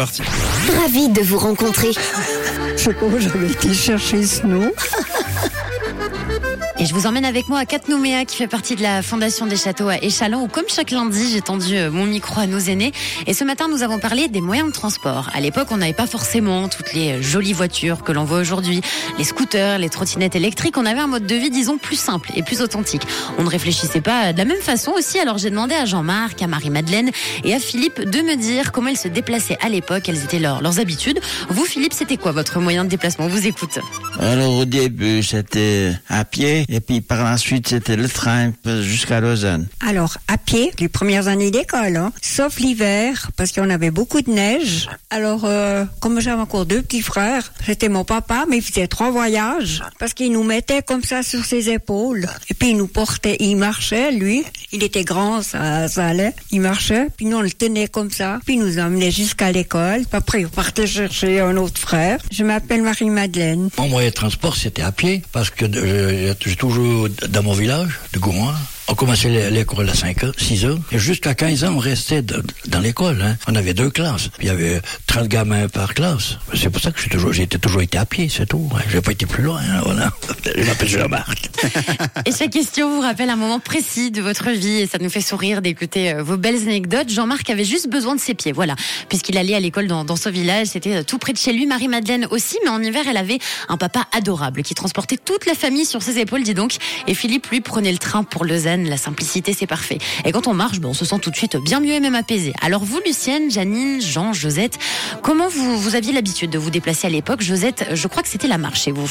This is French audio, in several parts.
Parti. Ravi de vous rencontrer. Je sais pas où j'avais été chercher ce nom. Et je vous emmène avec moi à Catnouméa, qui fait partie de la Fondation des Châteaux à Échalon, où comme chaque lundi, j'ai tendu euh, mon micro à nos aînés. Et ce matin, nous avons parlé des moyens de transport. À l'époque, on n'avait pas forcément toutes les euh, jolies voitures que l'on voit aujourd'hui, les scooters, les trottinettes électriques. On avait un mode de vie, disons, plus simple et plus authentique. On ne réfléchissait pas de la même façon aussi. Alors j'ai demandé à Jean-Marc, à Marie-Madeleine et à Philippe de me dire comment ils se déplaçaient à l'époque, quelles étaient leurs, leurs habitudes. Vous, Philippe, c'était quoi votre moyen de déplacement? On vous écoute. Alors au début c'était à pied et puis par la suite c'était le train jusqu'à Lausanne. Alors, à pied, les premières années d'école, hein, sauf l'hiver, parce qu'on avait beaucoup de neige. Alors, euh, comme j'avais encore deux petits frères, c'était mon papa, mais il faisait trois voyages, parce qu'il nous mettait comme ça sur ses épaules. Et puis il nous portait, il marchait, lui. Il était grand, ça, ça allait. Il marchait, puis nous on le tenait comme ça, puis il nous emmenait jusqu'à l'école. Puis après, il partait chercher un autre frère. Je m'appelle Marie-Madeleine. Mon moyen de transport, c'était à pied, parce que euh, j'ai toujours, dans mon village, de Goumois, on commençait l'é- l'école à 5 heures, 6 heures. Et jusqu'à 15 ans, on restait dans l'école. Hein. On avait deux classes. Il y avait 30 gamins par classe. C'est pour ça que j'ai toujours, toujours été à pied, c'est tout. hein. J'ai pas été plus loin, hein, voilà. Je m'appelle Jean-Marc. Et chaque question vous rappelle un moment précis de votre vie et ça nous fait sourire d'écouter euh, vos belles anecdotes. Jean-Marc avait juste besoin de ses pieds, voilà, puisqu'il allait à l'école dans, ce village. C'était euh, tout près de chez lui. Marie-Madeleine aussi, mais en hiver, elle avait un papa adorable qui transportait toute la famille sur ses épaules, dis donc. Et Philippe, lui, prenait le train pour Lausanne. La simplicité, c'est parfait. Et quand on marche, on se sent tout de suite bien mieux et même apaisé. Alors vous, Lucienne, Janine, Jean, Josette, comment vous, vous aviez l'habitude de vous déplacer à l'époque? Josette, je crois que c'était la marche chez vous.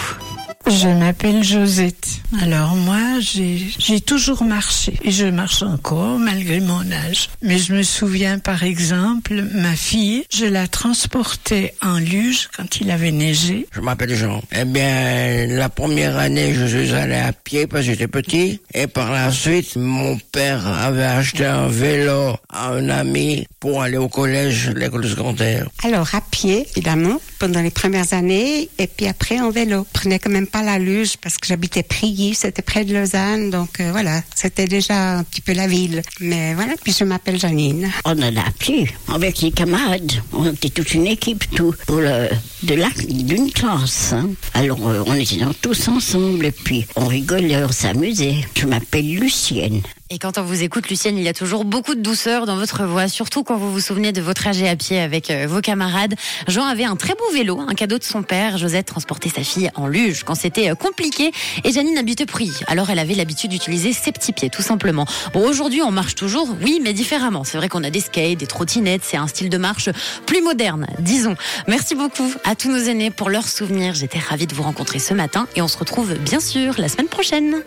Je m'appelle Josette. Alors moi, j'ai j'ai toujours marché et je marche encore malgré mon âge. Mais je me souviens par exemple, ma fille, je la transportais en luge quand il avait neigé. Je m'appelle Jean. Eh bien, la première année, je suis allé à pied parce que j'étais petit. Et par la suite, mon père avait acheté un vélo à un ami pour aller au collège, l'école secondaire. Alors, à pied, évidemment, pendant les premières années, et puis après en vélo. Je prenais quand même pas la luge parce que j'habitais Prilly, c'était près de Lausanne, donc euh, voilà, c'était déjà un petit peu la ville. Mais voilà, puis je m'appelle Janine. On allait à pied avec les camarades. On était toute une équipe, tout, pour le, de la, d'une classe. hein. Alors, euh, on était tous ensemble et puis on rigolait, on s'amusait. Je m'appelle Lucienne. Et quand on vous écoute, Lucienne, il y a toujours beaucoup de douceur dans votre voix, surtout quand vous vous souvenez de votre trajet à pied avec euh, vos camarades. Jean avait un très beau vélo, un cadeau de son père. Josette transportait sa fille en luge quand c'était euh, compliqué. Et Janine habitait Pruy. Alors elle avait l'habitude d'utiliser ses petits pieds, tout simplement. Bon, aujourd'hui, on marche toujours, oui, mais différemment. C'est vrai qu'on a des skates, des trottinettes. C'est un style de marche plus moderne, disons. Merci beaucoup à tous nos aînés pour leurs souvenirs. J'étais ravie de vous rencontrer ce matin et on se retrouve bien sûr la semaine prochaine.